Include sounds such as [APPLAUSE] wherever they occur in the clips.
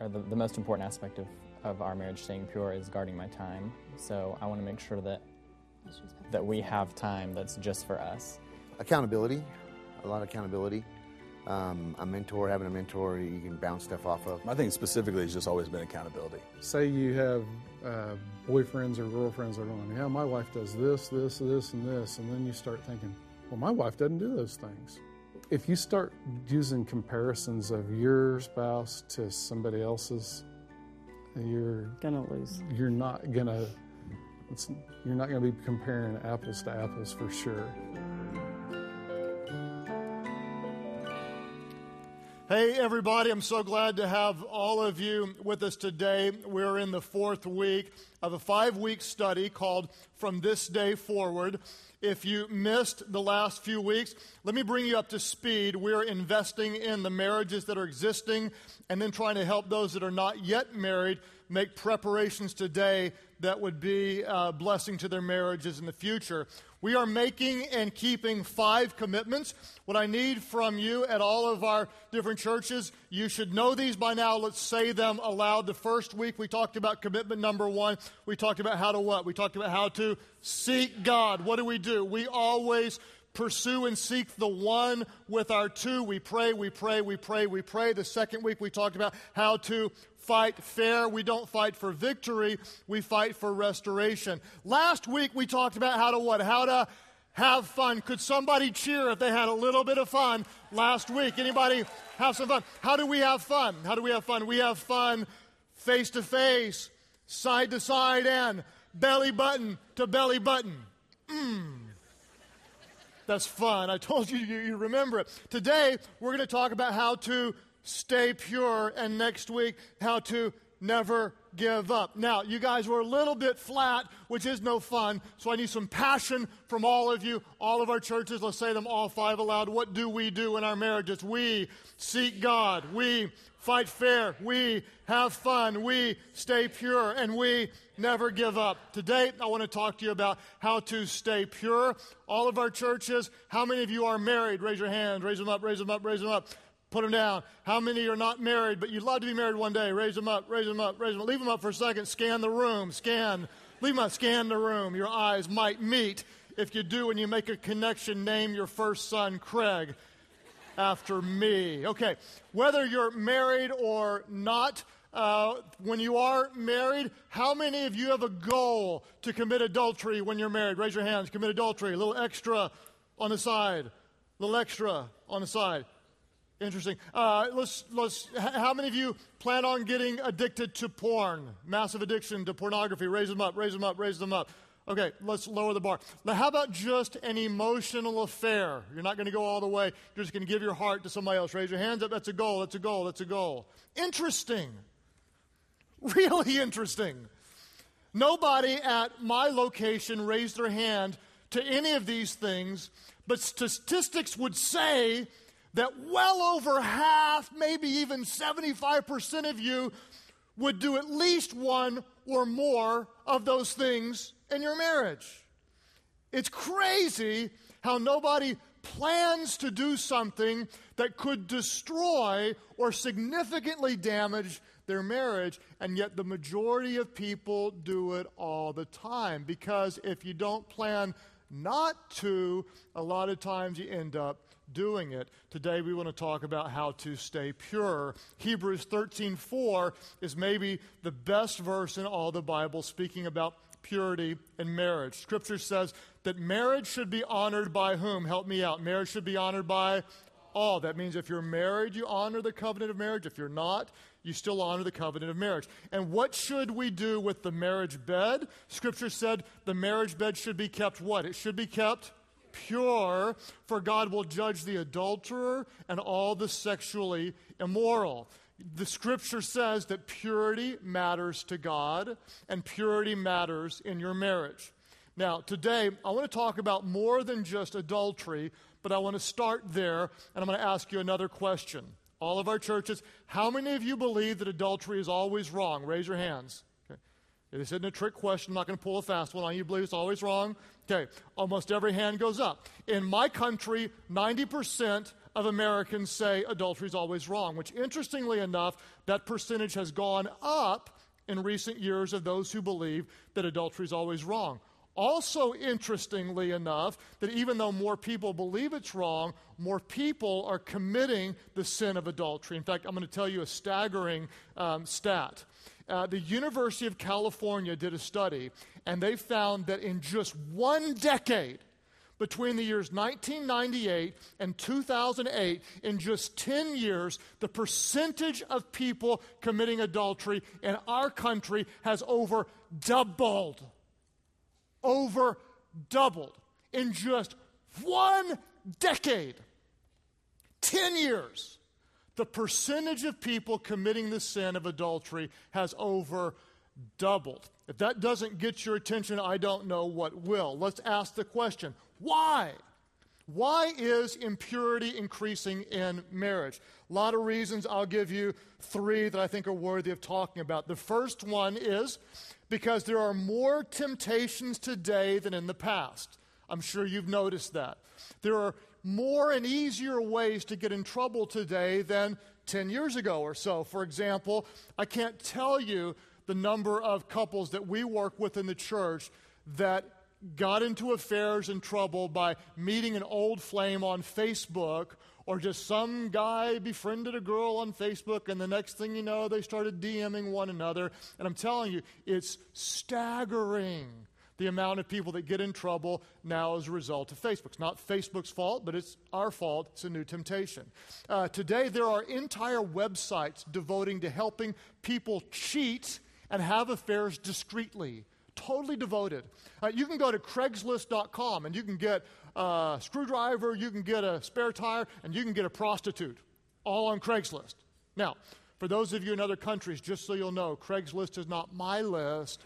or the, the most important aspect of, of our marriage staying pure is guarding my time. So I want to make sure that that we have time that's just for us. Accountability, a lot of accountability. Um, a mentor, having a mentor you can bounce stuff off of. My thing specifically has just always been accountability. Say you have uh, boyfriends or girlfriends that are going, yeah, my wife does this, this, this, and this, and then you start thinking, well, my wife doesn't do those things. If you start using comparisons of your spouse to somebody else's, you're gonna lose. You're not gonna. you're not gonna be comparing apples to apples for sure. Hey, everybody, I'm so glad to have all of you with us today. We're in the fourth week of a five week study called From This Day Forward. If you missed the last few weeks, let me bring you up to speed. We're investing in the marriages that are existing and then trying to help those that are not yet married make preparations today that would be a blessing to their marriages in the future. We are making and keeping five commitments. What I need from you at all of our different churches, you should know these by now. Let's say them aloud. The first week we talked about commitment number one. We talked about how to what? We talked about how to seek God. What do we do? We always pursue and seek the one with our two. We pray, we pray, we pray, we pray. The second week we talked about how to fight fair. We don't fight for victory, we fight for restoration. Last week we talked about how to what? How to have fun. Could somebody cheer if they had a little bit of fun last week? Anybody have some fun? How do we have fun? How do we have fun? We have fun face to face, side to side, and belly button to belly button. Mmm. That's fun. I told you, you, you remember it. Today, we're going to talk about how to stay pure, and next week, how to never give up. Now, you guys were a little bit flat, which is no fun, so I need some passion from all of you, all of our churches. Let's say them all five aloud. What do we do in our marriages? We seek God, we fight fair, we have fun, we stay pure, and we never give up. Today, I want to talk to you about how to stay pure. All of our churches, how many of you are married? Raise your hands, raise them up, raise them up, raise them up. Put them down. How many are not married, but you'd love to be married one day? Raise them up, raise them up, raise them up. Leave them up for a second. Scan the room. Scan. Leave them up. Scan the room. Your eyes might meet. If you do and you make a connection, name your first son Craig after me. Okay. Whether you're married or not, uh, when you are married, how many of you have a goal to commit adultery when you're married? Raise your hands. Commit adultery. A little extra on the side. A little extra on the side. Interesting. Uh, let's, let's, how many of you plan on getting addicted to porn? Massive addiction to pornography. Raise them up, raise them up, raise them up. Okay, let's lower the bar. Now, how about just an emotional affair? You're not going to go all the way. You're just going to give your heart to somebody else. Raise your hands up. That's a goal. That's a goal. That's a goal. Interesting. [LAUGHS] Really interesting. Nobody at my location raised their hand to any of these things, but statistics would say that well over half, maybe even 75% of you would do at least one or more of those things in your marriage. It's crazy how nobody plans to do something that could destroy or significantly damage their marriage, and yet the majority of people do it all the time. Because if you don't plan not to, a lot of times you end up doing it. Today we want to talk about how to stay pure. Hebrews 13:4 is maybe the best verse in all the Bible speaking about purity in marriage. Scripture says that marriage should be honored by whom? Help me out. Marriage should be honored by all. That means if you're married, you honor the covenant of marriage. If you're not, you still honor the covenant of marriage. And what should we do with the marriage bed? Scripture said the marriage bed should be kept what? It should be kept pure, for God will judge the adulterer and all the sexually immoral. The scripture says that purity matters to God and purity matters in your marriage. Now, today, I want to talk about more than just adultery, but I want to start there and I'm going to ask you another question. All of our churches, how many of you believe that adultery is always wrong? Raise your hands. Okay. This isn't a trick question. I'm not going to pull a fast one on you. Believe it's always wrong? Okay, almost every hand goes up. In my country, 90% of Americans say adultery is always wrong, which interestingly enough, that percentage has gone up in recent years of those who believe that adultery is always wrong. Also, interestingly enough, that even though more people believe it's wrong, more people are committing the sin of adultery. In fact, I'm going to tell you a staggering um, stat. Uh, the University of California did a study, and they found that in just one decade, between the years 1998 and 2008, in just 10 years, the percentage of people committing adultery in our country has over doubled over doubled in just one decade 10 years. The percentage of people committing the sin of adultery has over doubled. If that doesn't get your attention, I don't know what will. Let's ask the question why? Why is impurity increasing in marriage? A lot of reasons. I'll give you three that I think are worthy of talking about. The first one is because there are more temptations today than in the past. I'm sure you've noticed that. There are more and easier ways to get in trouble today than 10 years ago or so. For example, I can't tell you the number of couples that we work with in the church that got into affairs and trouble by meeting an old flame on Facebook or just some guy befriended a girl on Facebook, and the next thing you know, they started DMing one another. And I'm telling you, it's staggering the amount of people that get in trouble now as a result of Facebook. It's not Facebook's fault, but it's our fault. It's a new temptation. Uh, today, there are entire websites devoting to helping people cheat and have affairs discreetly totally devoted. Uh, you can go to Craigslist.com and you can get a screwdriver, you can get a spare tire, and you can get a prostitute, all on Craigslist. Now, for those of you in other countries, just so you'll know, Craigslist is not my list.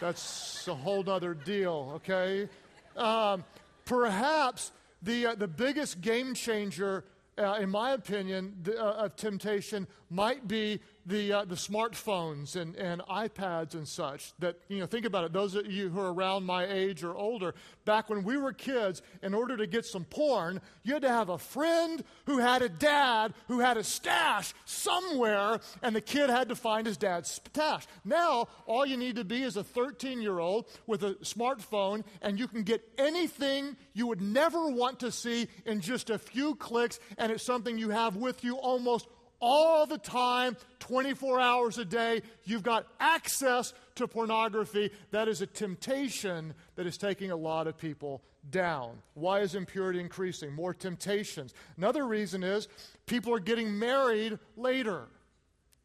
That's a whole other deal, okay? Um, perhaps the, uh, the biggest game changer, uh, in my opinion, the, uh, of temptation might be the, uh, the smartphones and, and iPads and such that, you know, think about it. Those of you who are around my age or older, back when we were kids, in order to get some porn, you had to have a friend who had a dad who had a stash somewhere, and the kid had to find his dad's stash. Now, all you need to be is a 13 year old with a smartphone, and you can get anything you would never want to see in just a few clicks, and it's something you have with you almost all the time, 24 hours a day. You've got access to pornography. That is a temptation that is taking a lot of people down. Why is impurity increasing? More temptations. Another reason is people are getting married later.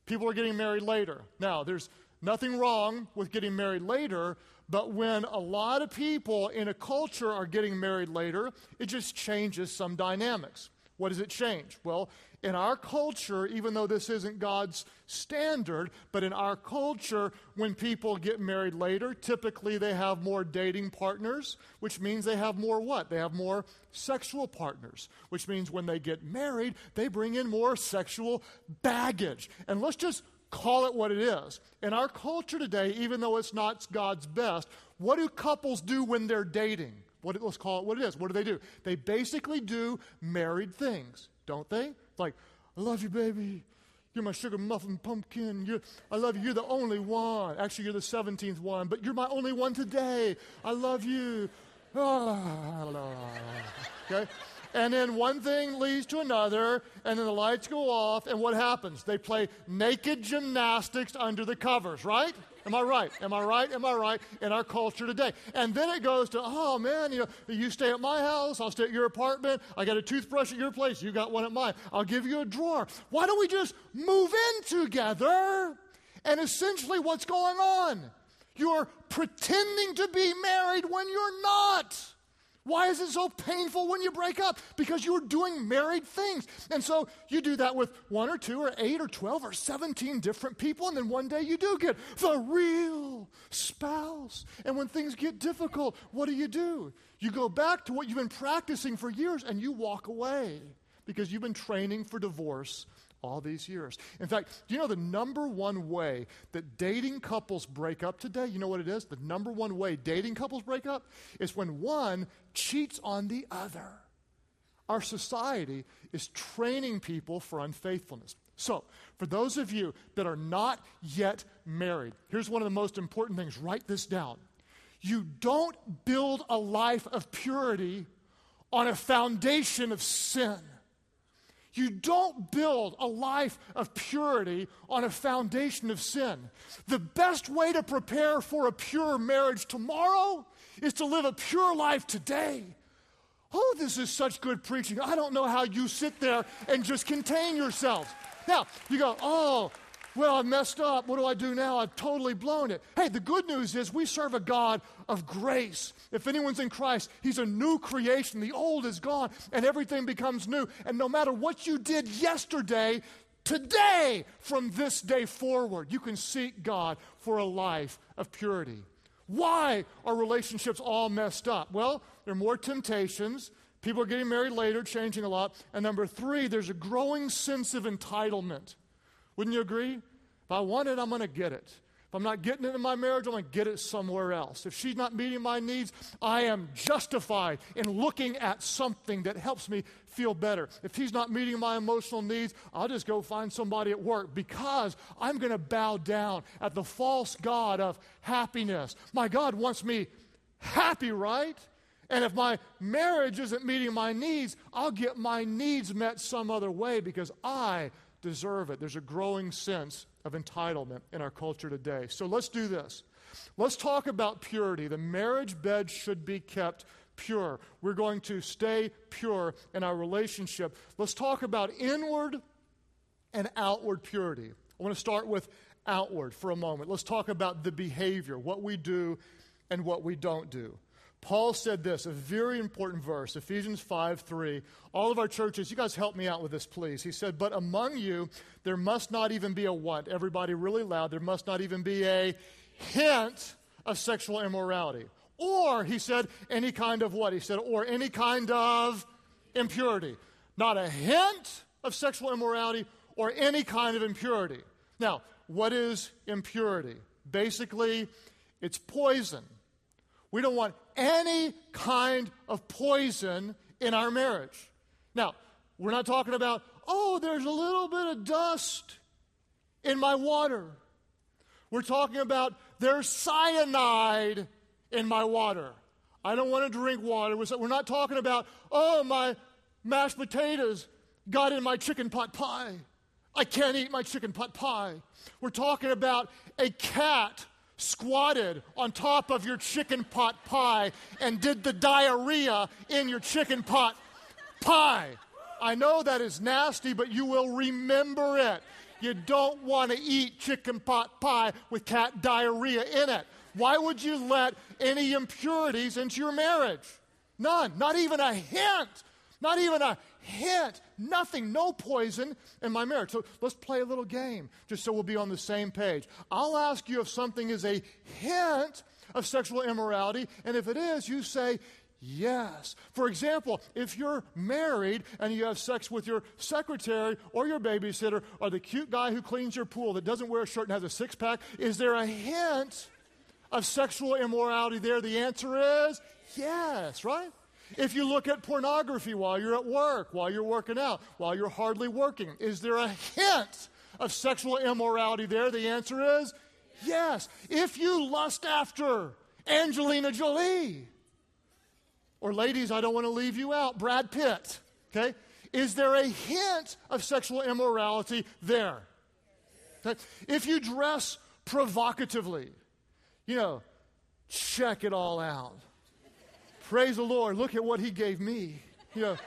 People are getting married later. Now, there's nothing wrong with getting married later, but when a lot of people in a culture are getting married later, it just changes some dynamics. What does it change? Well, in our culture, even though this isn't God's standard, but in our culture, when people get married later, typically they have more dating partners, which means they have more what? They have more sexual partners, which means when they get married, they bring in more sexual baggage. And let's just call it what it is. In our culture today, even though it's not God's best, what do couples do when they're dating? What, let's call it what it is. What do they do? They basically do married things, don't they? like, I love you, baby. You're my sugar muffin pumpkin. You're, I love you. You're the only one. Actually, you're the 17th one, but you're my only one today. I love you. Ah, okay? And then one thing leads to another, and then the lights go off, and what happens? They play naked gymnastics under the covers, right? Am I right? Am I right? Am I right? In our culture today. And then it goes to, oh man, you know, you stay at my house, I'll stay at your apartment, I got a toothbrush at your place, you got one at mine, I'll give you a drawer. Why don't we just move in together? And essentially, what's going on? You're pretending to be married when you're not. Why is it so painful when you break up? Because you're doing married things. And so you do that with one or two or eight or 12 or 17 different people, and then one day you do get the real spouse. And when things get difficult, what do you do? You go back to what you've been practicing for years and you walk away because you've been training for divorce all these years. In fact, do you know the number one way that dating couples break up today? You know what it is? The number one way dating couples break up is when one cheats on the other. our society is training people for unfaithfulness. So, for those of you that are not yet married, here's one of the most important things write this down. You don't build a life of purity on a foundation of sin. You don't build a life of purity on a foundation of sin. The best way to prepare for a pure marriage tomorrow is to live a pure life today. Oh, this is such good preaching. I don't know how you sit there and just contain yourselves. Now, you go, oh, well, I messed up. What do I do now? I've totally blown it. Hey, the good news is we serve a God of grace. If anyone's in Christ, He's a new creation. The old is gone and everything becomes new. And no matter what you did yesterday, today, from this day forward, you can seek God for a life of purity. Why are relationships all messed up? Well, there are more temptations. People are getting married later, changing a lot. And number three, there's a growing sense of entitlement. Wouldn't you agree? If I want it, I'm going to get it. If I'm not getting it in my marriage, I'm going to get it somewhere else. If she's not meeting my needs, I am justified in looking at something that helps me feel better. If he's not meeting my emotional needs, I'll just go find somebody at work because I'm going to bow down at the false God of happiness. My God wants me happy, right? And if my marriage isn't meeting my needs, I'll get my needs met some other way because I deserve it. There's a growing sense of entitlement in our culture today. So let's do this. Let's talk about purity. The marriage bed should be kept pure. We're going to stay pure in our relationship. Let's talk about inward and outward purity. I want to start with outward for a moment. Let's talk about the behavior, what we do and what we don't do. Paul said this, a very important verse, Ephesians 5 3. All of our churches, you guys help me out with this, please. He said, But among you, there must not even be a what? Everybody really loud. There must not even be a hint of sexual immorality. Or, he said, any kind of what? He said, or any kind of impurity. Not a hint of sexual immorality or any kind of impurity. Now, what is impurity? Basically, it's poison. We don't want any kind of poison in our marriage. Now, we're not talking about, oh, there's a little bit of dust in my water. We're talking about there's cyanide in my water. I don't want to drink water. We're not talking about, oh, my mashed potatoes got in my chicken pot pie. I can't eat my chicken pot pie. We're talking about a cat squatted on top of your chicken pot pie and did the diarrhea in your chicken pot pie. I know that is nasty, but you will remember it. You don't want to eat chicken pot pie with cat diarrhea in it. Why would you let any impurities into your marriage? None. Not even a hint. Not even a hint, nothing, no poison in my marriage. So let's play a little game just so we'll be on the same page. I'll ask you if something is a hint of sexual immorality, and if it is, you say, Yes. For example, if you're married and you have sex with your secretary or your babysitter or the cute guy who cleans your pool that doesn't wear a shirt and has a six pack, is there a hint of sexual immorality there? The answer is yes, right? If you look at pornography while you're at work, while you're working out, while you're hardly working, is there a hint of sexual immorality there? The answer is yes. If you lust after Angelina Jolie, or ladies, I don't want to leave you out, Brad Pitt, okay? Is there a hint of sexual immorality there? Okay? If you dress provocatively, you know, check it all out. Praise the Lord. Look at what he gave me. You know,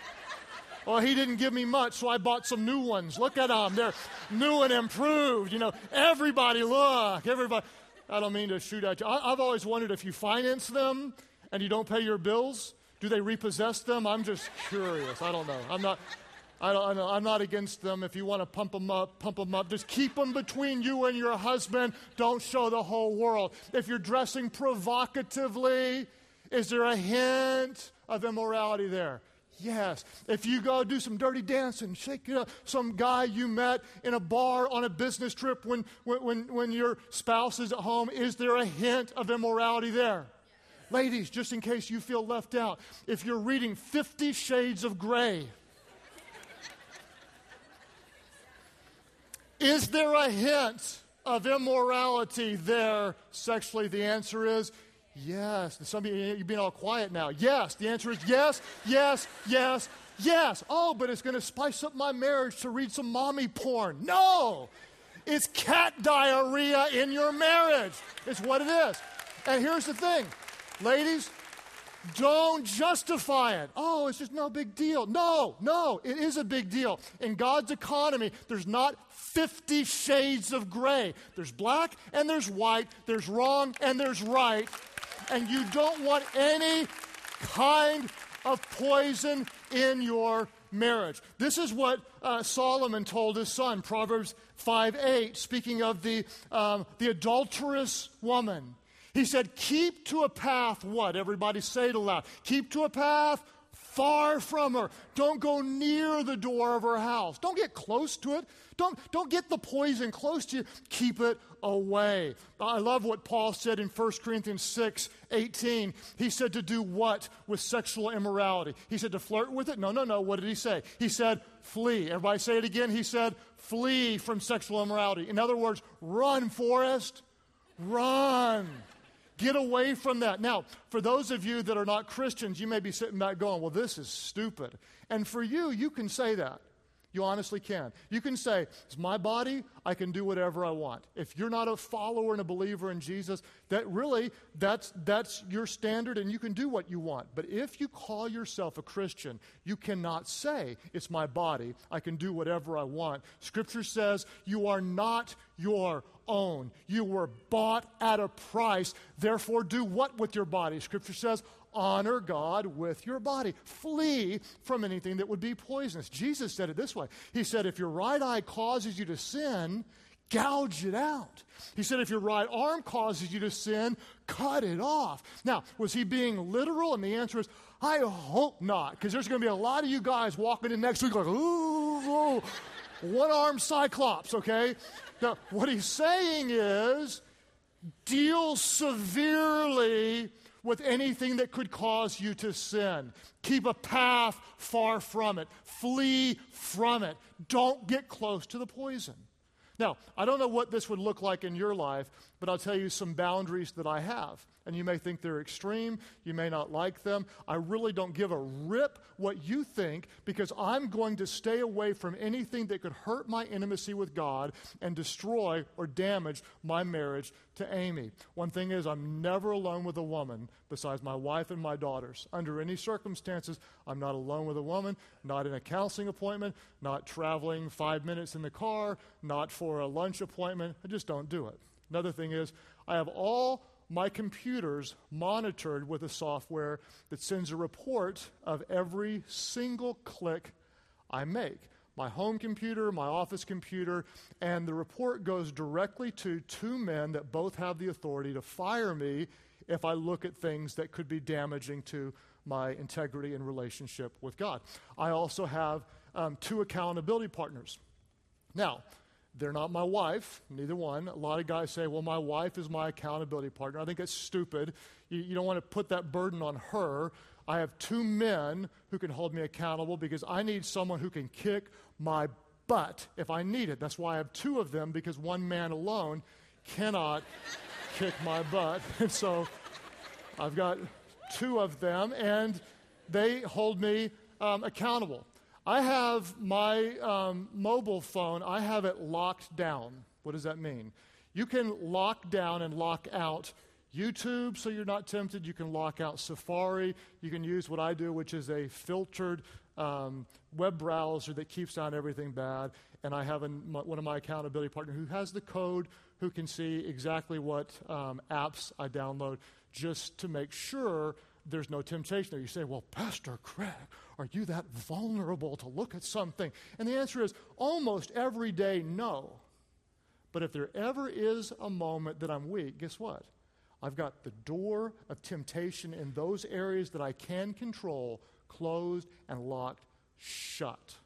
well, he didn't give me much, so I bought some new ones. Look at them. They're new and improved. You know, everybody look. Everybody. I don't mean to shoot at you. I, have always wondered if you finance them and you don't pay your bills, do they repossess them? I'm just curious. I don't know. I'm not. I don't, know. I am not against them. If you want to pump them up, pump them up. Just keep them between you and your husband. Don't show the whole world. If you're dressing provocatively, is there a hint of immorality there? Yes. If you go do some dirty dancing, shake it up, some guy you met in a bar on a business trip when, when, when your spouse is at home, is there a hint of immorality there? Ladies, just in case you feel left out, if you're reading Fifty Shades of Grey, is there a hint of immorality there sexually? The answer is yes. Some of you, you're being all quiet now. Yes. The answer is yes, yes, yes, yes. Oh, but it's going to spice up my marriage to read some mommy porn. No. It's cat diarrhea in your marriage. It's what it is. And here's the thing ladies, don't justify it. Oh, it's just no big deal. No, no, it is a big deal. In God's economy, there's not 50 shades of gray. There's black and there's white, there's wrong and there's right. And you don't want any kind of poison in your marriage. This is what uh, Solomon told his son, Proverbs 5 8, speaking of the, um, the adulterous woman. He said, Keep to a path, what? Everybody say it aloud. Keep to a path far from her. Don't go near the door of her house. Don't get close to it. Don't, don't get the poison close to you. Keep it away. I love what Paul said in 1 Corinthians 6 18. He said to do what with sexual immorality? He said to flirt with it? No, no, no. What did he say? He said, flee. Everybody say it again. He said, flee from sexual immorality. In other words, run, Forrest. Run. Get away from that. Now, for those of you that are not Christians, you may be sitting back going, well, this is stupid. And for you, you can say that. You honestly can. You can say, It's my body, I can do whatever I want. If you're not a follower and a believer in Jesus, that really, that's, that's your standard and you can do what you want. But if you call yourself a Christian, you cannot say, It's my body, I can do whatever I want. Scripture says, You are not your own. You were bought at a price. Therefore, do what with your body? Scripture says, honor God with your body. Flee from anything that would be poisonous. Jesus said it this way He said, If your right eye causes you to sin, gouge it out. He said, if your right arm causes you to sin, cut it off. Now, was he being literal? And the answer is, I hope not, because there's going to be a lot of you guys walking in next week like, ooh, ooh one arm cyclops, okay? Now, what he's saying is, deal severely with anything that could cause you to sin. Keep a path far from it. Flee from it. Don't get close to the poison. Now, I don't know what this would look like in your life, but I'll tell you some boundaries that I have. And you may think they're extreme, you may not like them. I really don't give a rip what you think because I'm going to stay away from anything that could hurt my intimacy with God and destroy or damage my marriage to Amy. One thing is, I'm never alone with a woman besides my wife and my daughters. Under any circumstances, I'm not alone with a woman, not in a counseling appointment, not traveling five minutes in the car, not for a lunch appointment. I just don't do it. Another thing is, I have all my computers monitored with a software that sends a report of every single click I make. My home computer, my office computer, and the report goes directly to two men that both have the authority to fire me if I look at things that could be damaging to my integrity and relationship with God. I also have um, two accountability partners. Now, they're not my wife, neither one. A lot of guys say, well, my wife is my accountability partner. I think that's stupid. You, you, don't want to put that burden on her. I have two men who can hold me accountable because I need someone who can kick my butt if I need it. That's why I have two of them because one man alone cannot [LAUGHS] kick my butt. [LAUGHS] And so I've got two of them, and they hold me um, accountable. I have my um, mobile phone, I have it locked down. What does that mean? You can lock down and lock out YouTube so you're not tempted. You can lock out Safari. You can use what I do, which is a filtered um, web browser that keeps down everything bad. And I have my, one of my accountability partners who has the code, who can see exactly what um, apps I download just to make sure there's no temptation there. You say, Well, Pastor Craig, are you that vulnerable to look at something? And the answer is almost every day, no. But if there ever is a moment that I'm weak, guess what? I've got the door of temptation in those areas that I can control closed and locked shut.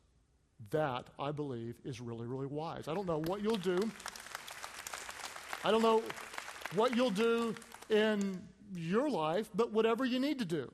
That, I believe, is really, really wise. I don't know what you'll do. I don't know what you'll do in your life, but whatever you need to do.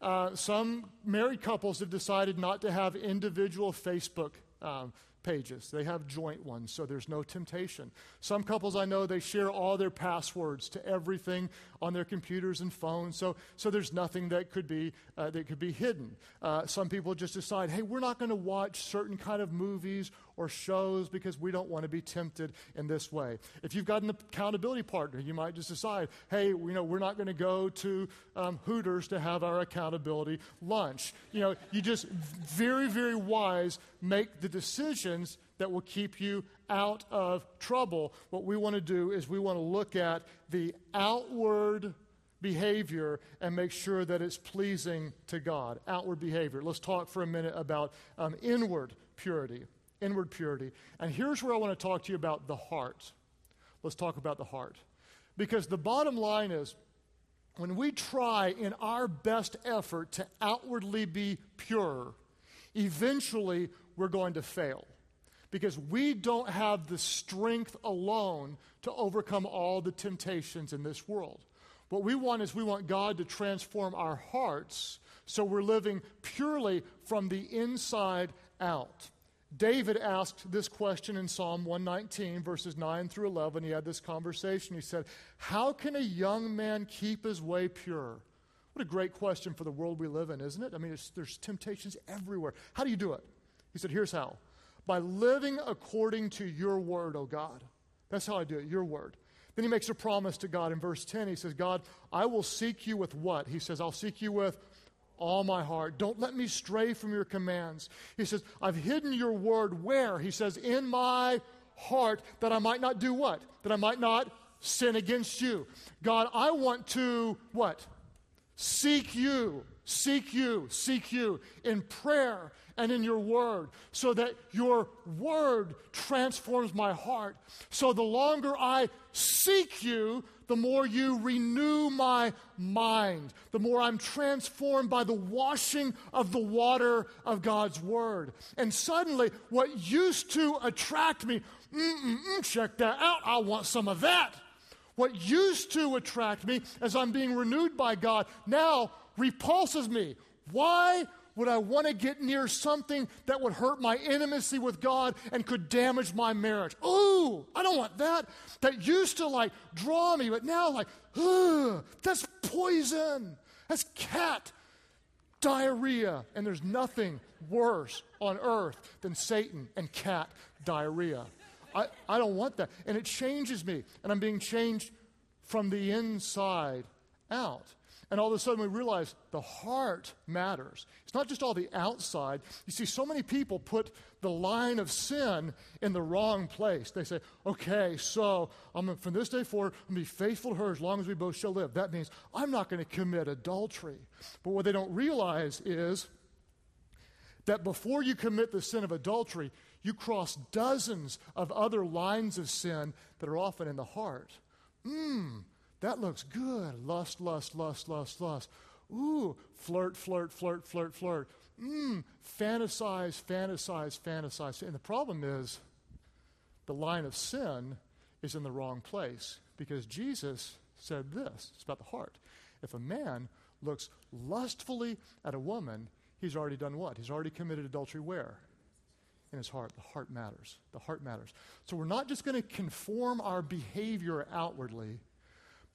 Uh, some married couples have decided not to have individual Facebook um, pages. They have joint ones, so there's no temptation. Some couples I know, they share all their passwords to everything on their computers and phones, so, so there's nothing that could be, uh, that could be hidden. Uh, some people just decide, hey, we're not going to watch certain kind of movies or shows because we don't want to be tempted in this way. If you've got an accountability partner, you might just decide, hey, you know, we're not going to go to um, Hooters to have our accountability lunch. You know, you just very, very wise make the decisions that will keep you out of trouble. What we want to do is we want to look at the outward behavior and make sure that it's pleasing to God. Outward behavior. Let's talk for a minute about um, inward purity inward purity. And here's where I want to talk to you about the heart. Let's talk about the heart. Because the bottom line is when we try in our best effort to outwardly be pure, eventually we're going to fail. Because we don't have the strength alone to overcome all the temptations in this world. What we want is we want God to transform our hearts so we're living purely from the inside out. David asked this question in Psalm 119, verses 9 through 11. He had this conversation. He said, How can a young man keep his way pure? What a great question for the world we live in, isn't it? I mean, there's temptations everywhere. How do you do it? He said, Here's how by living according to your word, O God. That's how I do it, your word. Then he makes a promise to God in verse 10. He says, God, I will seek you with what? He says, I'll seek you with all my heart. Don't let me stray from your commands. He says, I've hidden your word where? He says, in my heart, that I might not do what? That I might not sin against you. God, I want to what? Seek you, seek you, seek you in prayer and in your word, so that your word transforms my heart. So the longer I seek you, the more you renew my mind, the more I'm transformed by the washing of the water of God's Word. And suddenly, what used to attract me, check that out, I want some of that. What used to attract me as I'm being renewed by God now repulses me. Why? Would I want to get near something that would hurt my intimacy with God and could damage my marriage? Ooh, I don't want that. That used to like draw me, but now like, ugh, that's poison. That's cat diarrhea. And there's nothing worse on earth than Satan and cat diarrhea. I, I don't want that. And it changes me. And I'm being changed from the inside out. And all of a sudden we realize the heart matters. It's not just all the outside. You see, so many people put the line of sin in the wrong place. They say, okay, so I'm from this day forward, I'm going to be faithful to her as long as we both shall live. That means I'm not going to commit adultery. But what they don't realize is that before you commit the sin of adultery, you cross dozens of other lines of sin that are often in the heart. Mmm that looks good. Lust, lust, lust, lust, lust. Ooh, flirt, flirt, flirt, flirt, flirt. Mmm, fantasize, fantasize, fantasize. And the problem is the line of sin is in the wrong place because Jesus said this it's about the heart. If a man looks lustfully at a woman, he's already done what? He's already committed adultery where? In his heart. The heart matters. The heart matters. So we're not just going to conform our behavior outwardly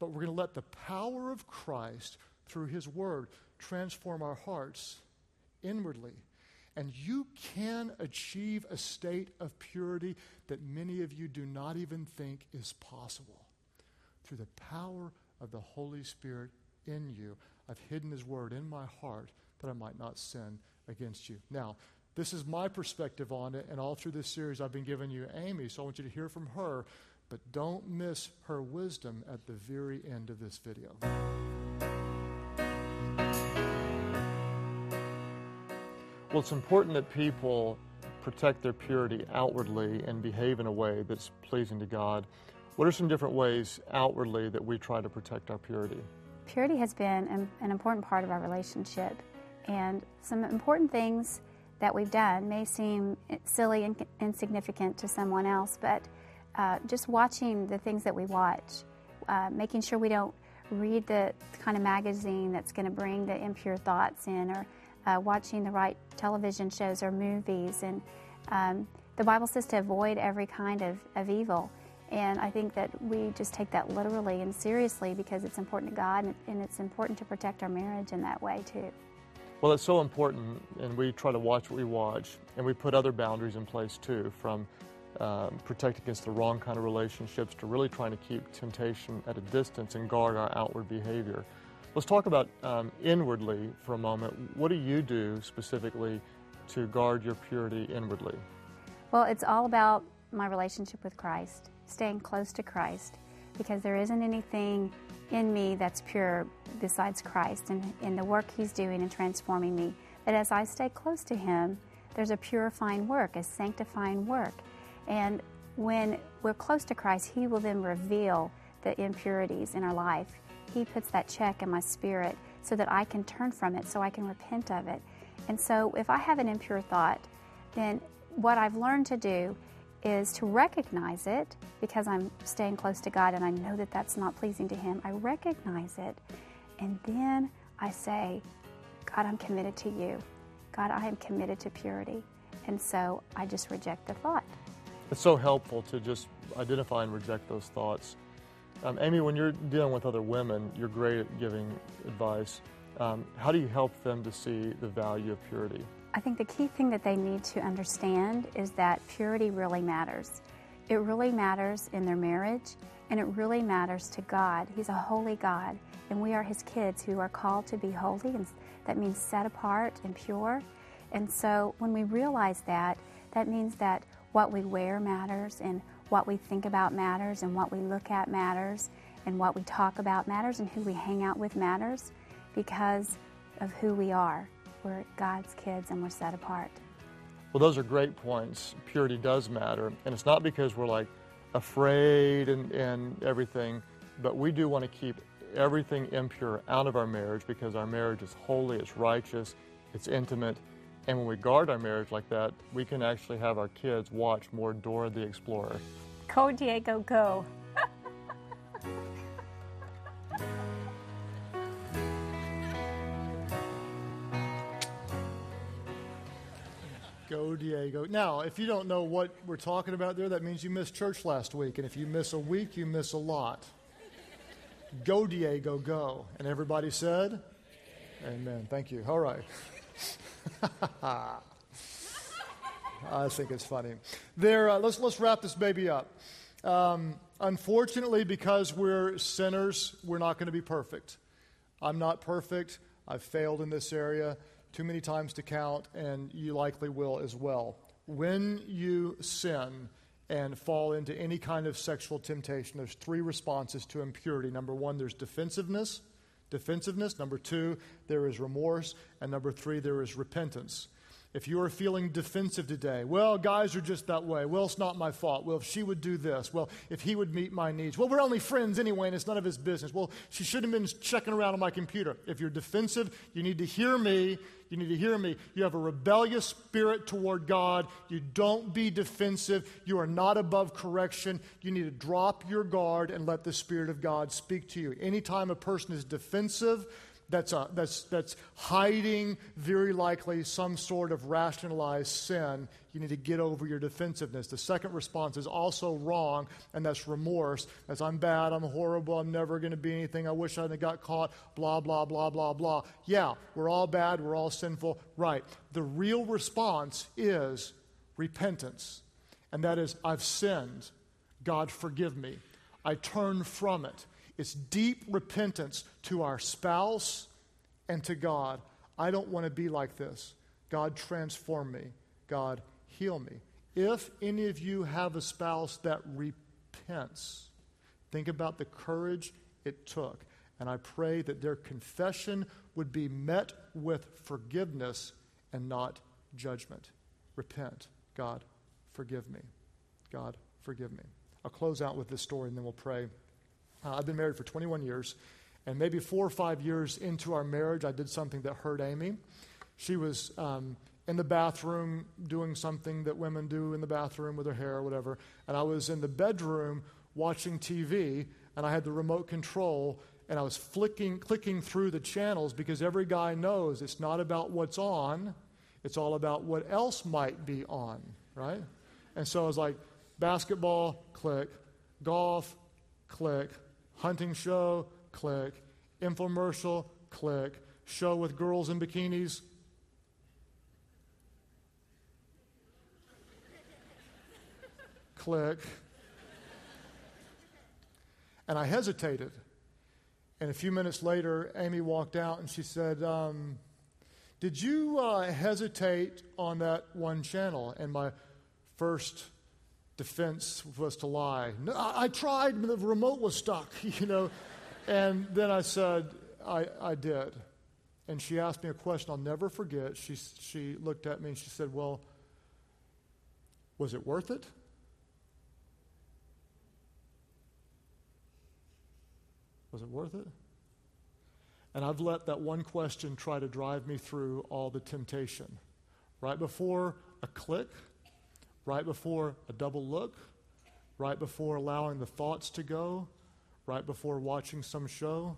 but we're going to let the power of Christ through His Word transform our hearts inwardly. And you can achieve a state of purity that many of you do not even think is possible. Through the power of the Holy Spirit in you, I've hidden His Word in my heart that I might not sin against you. Now, this is my perspective on it, and all through this series I've been giving you Amy, so I want you to hear from her but don't miss her wisdom at the very end of this video. Well, it's important that people protect their purity outwardly and behave in a way that's pleasing to God. What are some different ways outwardly that we try to protect our purity? Purity has been an, an important part of our relationship, and some important things that we've done may seem silly and insignificant to someone else, but uh, just watching the things that we watch, uh, making sure we don't read the kind of magazine that's going to bring the impure thoughts in, or uh, watching the right television shows or movies. And um, the Bible says to avoid every kind of, of evil. And I think that we just take that literally and seriously because it's important to God and, and it's important to protect our marriage in that way too. Well, it's so important, and we try to watch what we watch, and we put other boundaries in place too, from um, protect against the wrong kind of relationships to really trying to keep temptation at a distance and guard our outward behavior. Let's talk about um, inwardly for a moment. What do you do specifically to guard your purity inwardly? Well, it's all about my relationship with Christ, staying close to Christ, because there isn't anything in me that's pure besides Christ and in the work He's doing and transforming me. That as I stay close to Him, there's a purifying work, a sanctifying work. And when we're close to Christ, He will then reveal the impurities in our life. He puts that check in my spirit so that I can turn from it, so I can repent of it. And so if I have an impure thought, then what I've learned to do is to recognize it because I'm staying close to God and I know that that's not pleasing to Him. I recognize it and then I say, God, I'm committed to you. God, I am committed to purity. And so I just reject the thought. It's so helpful to just identify and reject those thoughts. Um, Amy, when you're dealing with other women, you're great at giving advice. Um, how do you help them to see the value of purity? I think the key thing that they need to understand is that purity really matters. It really matters in their marriage, and it really matters to God. He's a holy God, and we are His kids who are called to be holy, and that means set apart and pure. And so when we realize that, that means that what we wear matters, and what we think about matters, and what we look at matters, and what we talk about matters, and who we hang out with matters because of who we are. We're God's kids and we're set apart. Well, those are great points. Purity does matter. And it's not because we're like afraid and, and everything, but we do want to keep everything impure out of our marriage because our marriage is holy, it's righteous, it's intimate. And when we guard our marriage like that, we can actually have our kids watch more Dora the Explorer. Go, Diego, go. Go, Diego. Now, if you don't know what we're talking about there, that means you missed church last week. And if you miss a week, you miss a lot. Go, Diego, go. And everybody said, Amen. Thank you. All right. [LAUGHS] [LAUGHS] I think it's funny. There, uh, let's, let's wrap this baby up. Um, unfortunately, because we're sinners, we're not going to be perfect. I'm not perfect. I've failed in this area too many times to count, and you likely will as well. When you sin and fall into any kind of sexual temptation, there's three responses to impurity. Number one, there's defensiveness. Defensiveness. Number two, there is remorse. And number three, there is repentance. If you are feeling defensive today, well, guys are just that way. Well, it's not my fault. Well, if she would do this. Well, if he would meet my needs. Well, we're only friends anyway, and it's none of his business. Well, she shouldn't have been checking around on my computer. If you're defensive, you need to hear me. You need to hear me. You have a rebellious spirit toward God. You don't be defensive. You are not above correction. You need to drop your guard and let the Spirit of God speak to you. Anytime a person is defensive, that's, a, that's, that's hiding very likely some sort of rationalized sin. You need to get over your defensiveness. The second response is also wrong, and that's remorse. That's I'm bad, I'm horrible, I'm never going to be anything, I wish I hadn't got caught, blah, blah, blah, blah, blah. Yeah, we're all bad, we're all sinful, right. The real response is repentance, and that is I've sinned. God, forgive me. I turn from it. It's deep repentance to our spouse and to God. I don't want to be like this. God, transform me. God, heal me. If any of you have a spouse that repents, think about the courage it took. And I pray that their confession would be met with forgiveness and not judgment. Repent. God, forgive me. God, forgive me. I'll close out with this story and then we'll pray. Uh, I've been married for 21 years, and maybe four or five years into our marriage, I did something that hurt Amy. She was um, in the bathroom doing something that women do in the bathroom with their hair or whatever, and I was in the bedroom watching TV, and I had the remote control, and I was flicking, clicking through the channels because every guy knows it's not about what's on, it's all about what else might be on, right? And so I was like, basketball, click, golf, click, hunting show, click, infomercial, click, show with girls in bikinis, click. And I hesitated. And a few minutes later, Amy walked out and she said, um, Did you uh, hesitate on that one channel? And my first defense was to lie. No, I, I tried, but the remote was stuck, [LAUGHS] you know. and then I said, I, I did. And she asked me a question I'll never forget. She, she looked at me and she said, Well, was it worth it? Was it worth it? And I've let that one question try to drive me through all the temptation. Right before a click, right before a double look, right before allowing the thoughts to go, right before watching some show,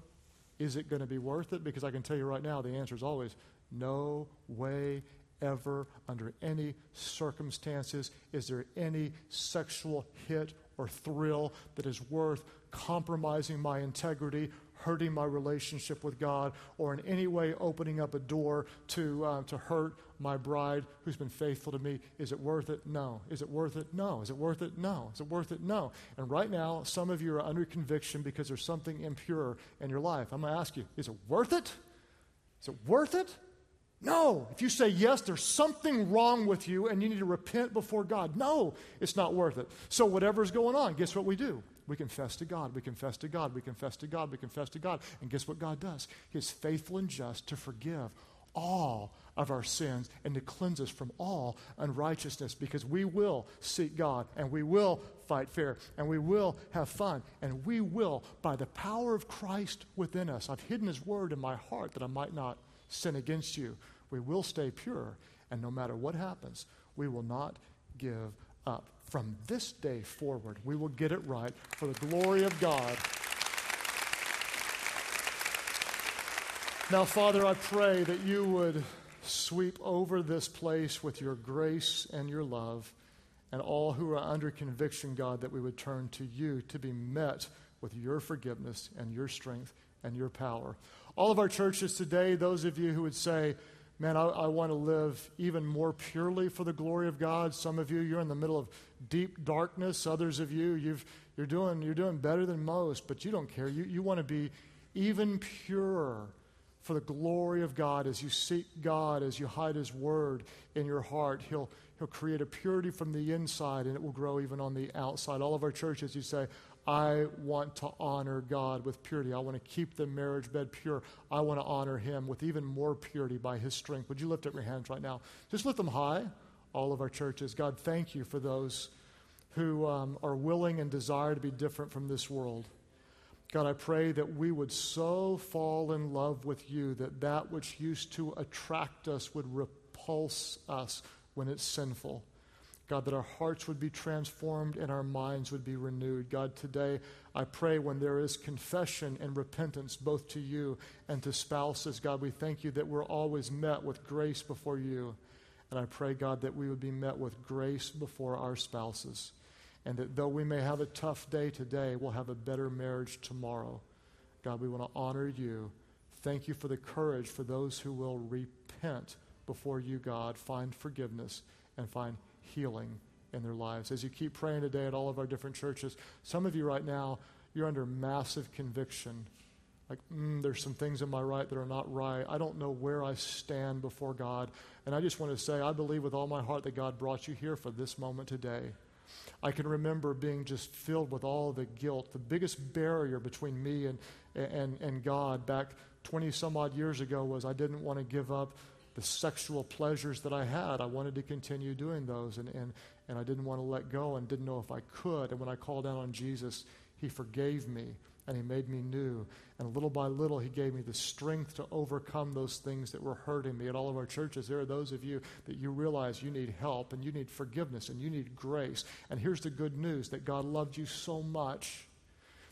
is it going to be worth it? Because I can tell you right now, the answer is always no way ever, under any circumstances, is there any sexual hit or thrill that is worth compromising my integrity, hurting my relationship with God, or in any way opening up a door to, uh, to hurt my bride who's been faithful to me. Is it worth it? No. Is it worth it? No. Is it worth it? No. Is it worth it? No. And right now, some of you are under conviction because there's something impure in your life. I'm going to ask you, is it worth it? Is it worth it? No. If you say yes, there's something wrong with you and you need to repent before God. No, it's not worth it. So, whatever's going on, guess what we do? We confess to God. We confess to God. We confess to God. We confess to God. And guess what God does? He is faithful and just to forgive all of our sins and to cleanse us from all unrighteousness because we will seek God and we will fight fair and we will have fun and we will, by the power of Christ within us, I've hidden His word in my heart that I might not sin against you. We will stay pure and no matter what happens, we will not give up. From this day forward, we will get it right for the glory of God. Now, Father, I pray that you would sweep over this place with your grace and your love, and all who are under conviction, God, that we would turn to you to be met with your forgiveness and your strength and your power. All of our churches today, those of you who would say, Man, I, I want to live even more purely for the glory of God. Some of you, you're in the middle of deep darkness. Others of you, you've, you're, doing, you're doing better than most, but you don't care. You, you want to be even purer for the glory of God as you seek God, as you hide His word in your heart. He'll, he'll create a purity from the inside and it will grow even on the outside. All of our churches, you say, I want to honor God with purity. I want to keep the marriage bed pure. I want to honor Him with even more purity by His strength. Would you lift up your hands right now? Just lift them high, all of our churches. God, thank you for those who um, are willing and desire to be different from this world. God, I pray that we would so fall in love with you that that which used to attract us would repulse us when it's sinful. God, that our hearts would be transformed and our minds would be renewed. God, today I pray when there is confession and repentance both to you and to spouses, God, we thank you that we're always met with grace before you. And I pray, God, that we would be met with grace before our spouses. And that though we may have a tough day today, we'll have a better marriage tomorrow. God, we want to honor you. Thank you for the courage for those who will repent before you, God, find forgiveness and find healing in their lives. As you keep praying today at all of our different churches, some of you right now, you're under massive conviction. Like, mm, there's some things in my right that are not right. I don't know where I stand before God. And I just want to say, I believe with all my heart that God brought you here for this moment today. I can remember being just filled with all the guilt. The biggest barrier between me and, and, and God back 20 some odd years ago was I didn't want to give up the sexual pleasures that I had. I wanted to continue doing those, and, and, and I didn't want to let go and didn't know if I could. And when I called out on Jesus, He forgave me and He made me new. And little by little, He gave me the strength to overcome those things that were hurting me. At all of our churches, there are those of you that you realize you need help and you need forgiveness and you need grace. And here's the good news that God loved you so much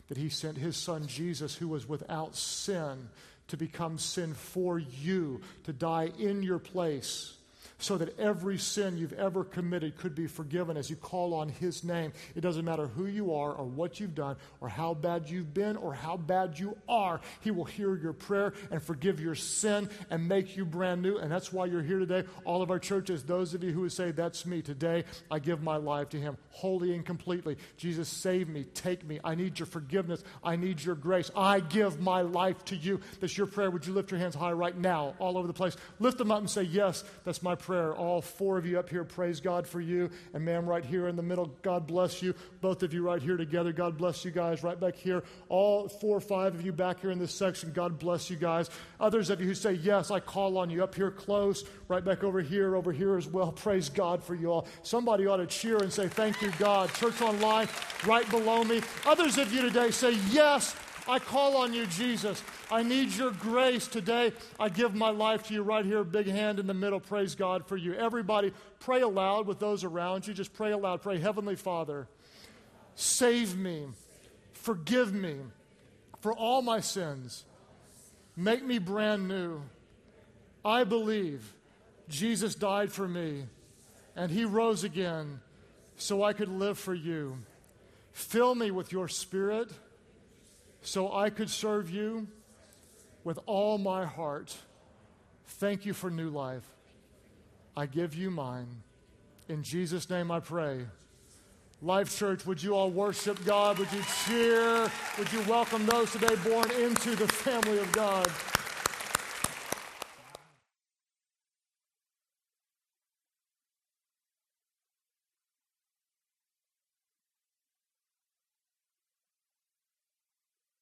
that he sent his son Jesus, who was without sin, to become sin for you, to die in your place so that every sin you've ever committed could be forgiven as you call on His name. It doesn't matter who you are or what you've done or how bad you've been or how bad you are. He will hear your prayer and forgive your sin and make you brand new. And that's why you're here today. All of our churches, those of you who would say, That's me, today I give my life to Him wholly and completely. Jesus, save me, take me. I need your forgiveness. I need your grace. I give my life to you. That's your prayer. Would you lift your hands high right now, all over the place? Lift them up and say, Yes, that's my prayer prayer. All four of you up here, praise God for you. And ma'am, right here in the middle, God bless you. Both of you right here together, God bless you guys. Right back here, all four or five of you back here in this section, God bless you guys. Others of you who say, Yes, I call on you up here close, right back over here, over here as well. Praise God for you all. Somebody ought to cheer and say, Thank you, God. Church online, right below me. Others of you today say, Yes, I call on you, Jesus. I need your grace today. I give my life to you right here, big hand in the middle. Praise God for you. Everybody, pray aloud with those around you. Just pray aloud. Pray, Heavenly Father, save me, forgive me for all my sins, make me brand new. I believe Jesus died for me and he rose again so I could live for you. Fill me with your spirit so I could serve you with all my heart. Thank you for new life. I give you mine. In Jesus' name I pray. Life Church, would you all worship God? Would you cheer? Would you welcome those today born into the family of God?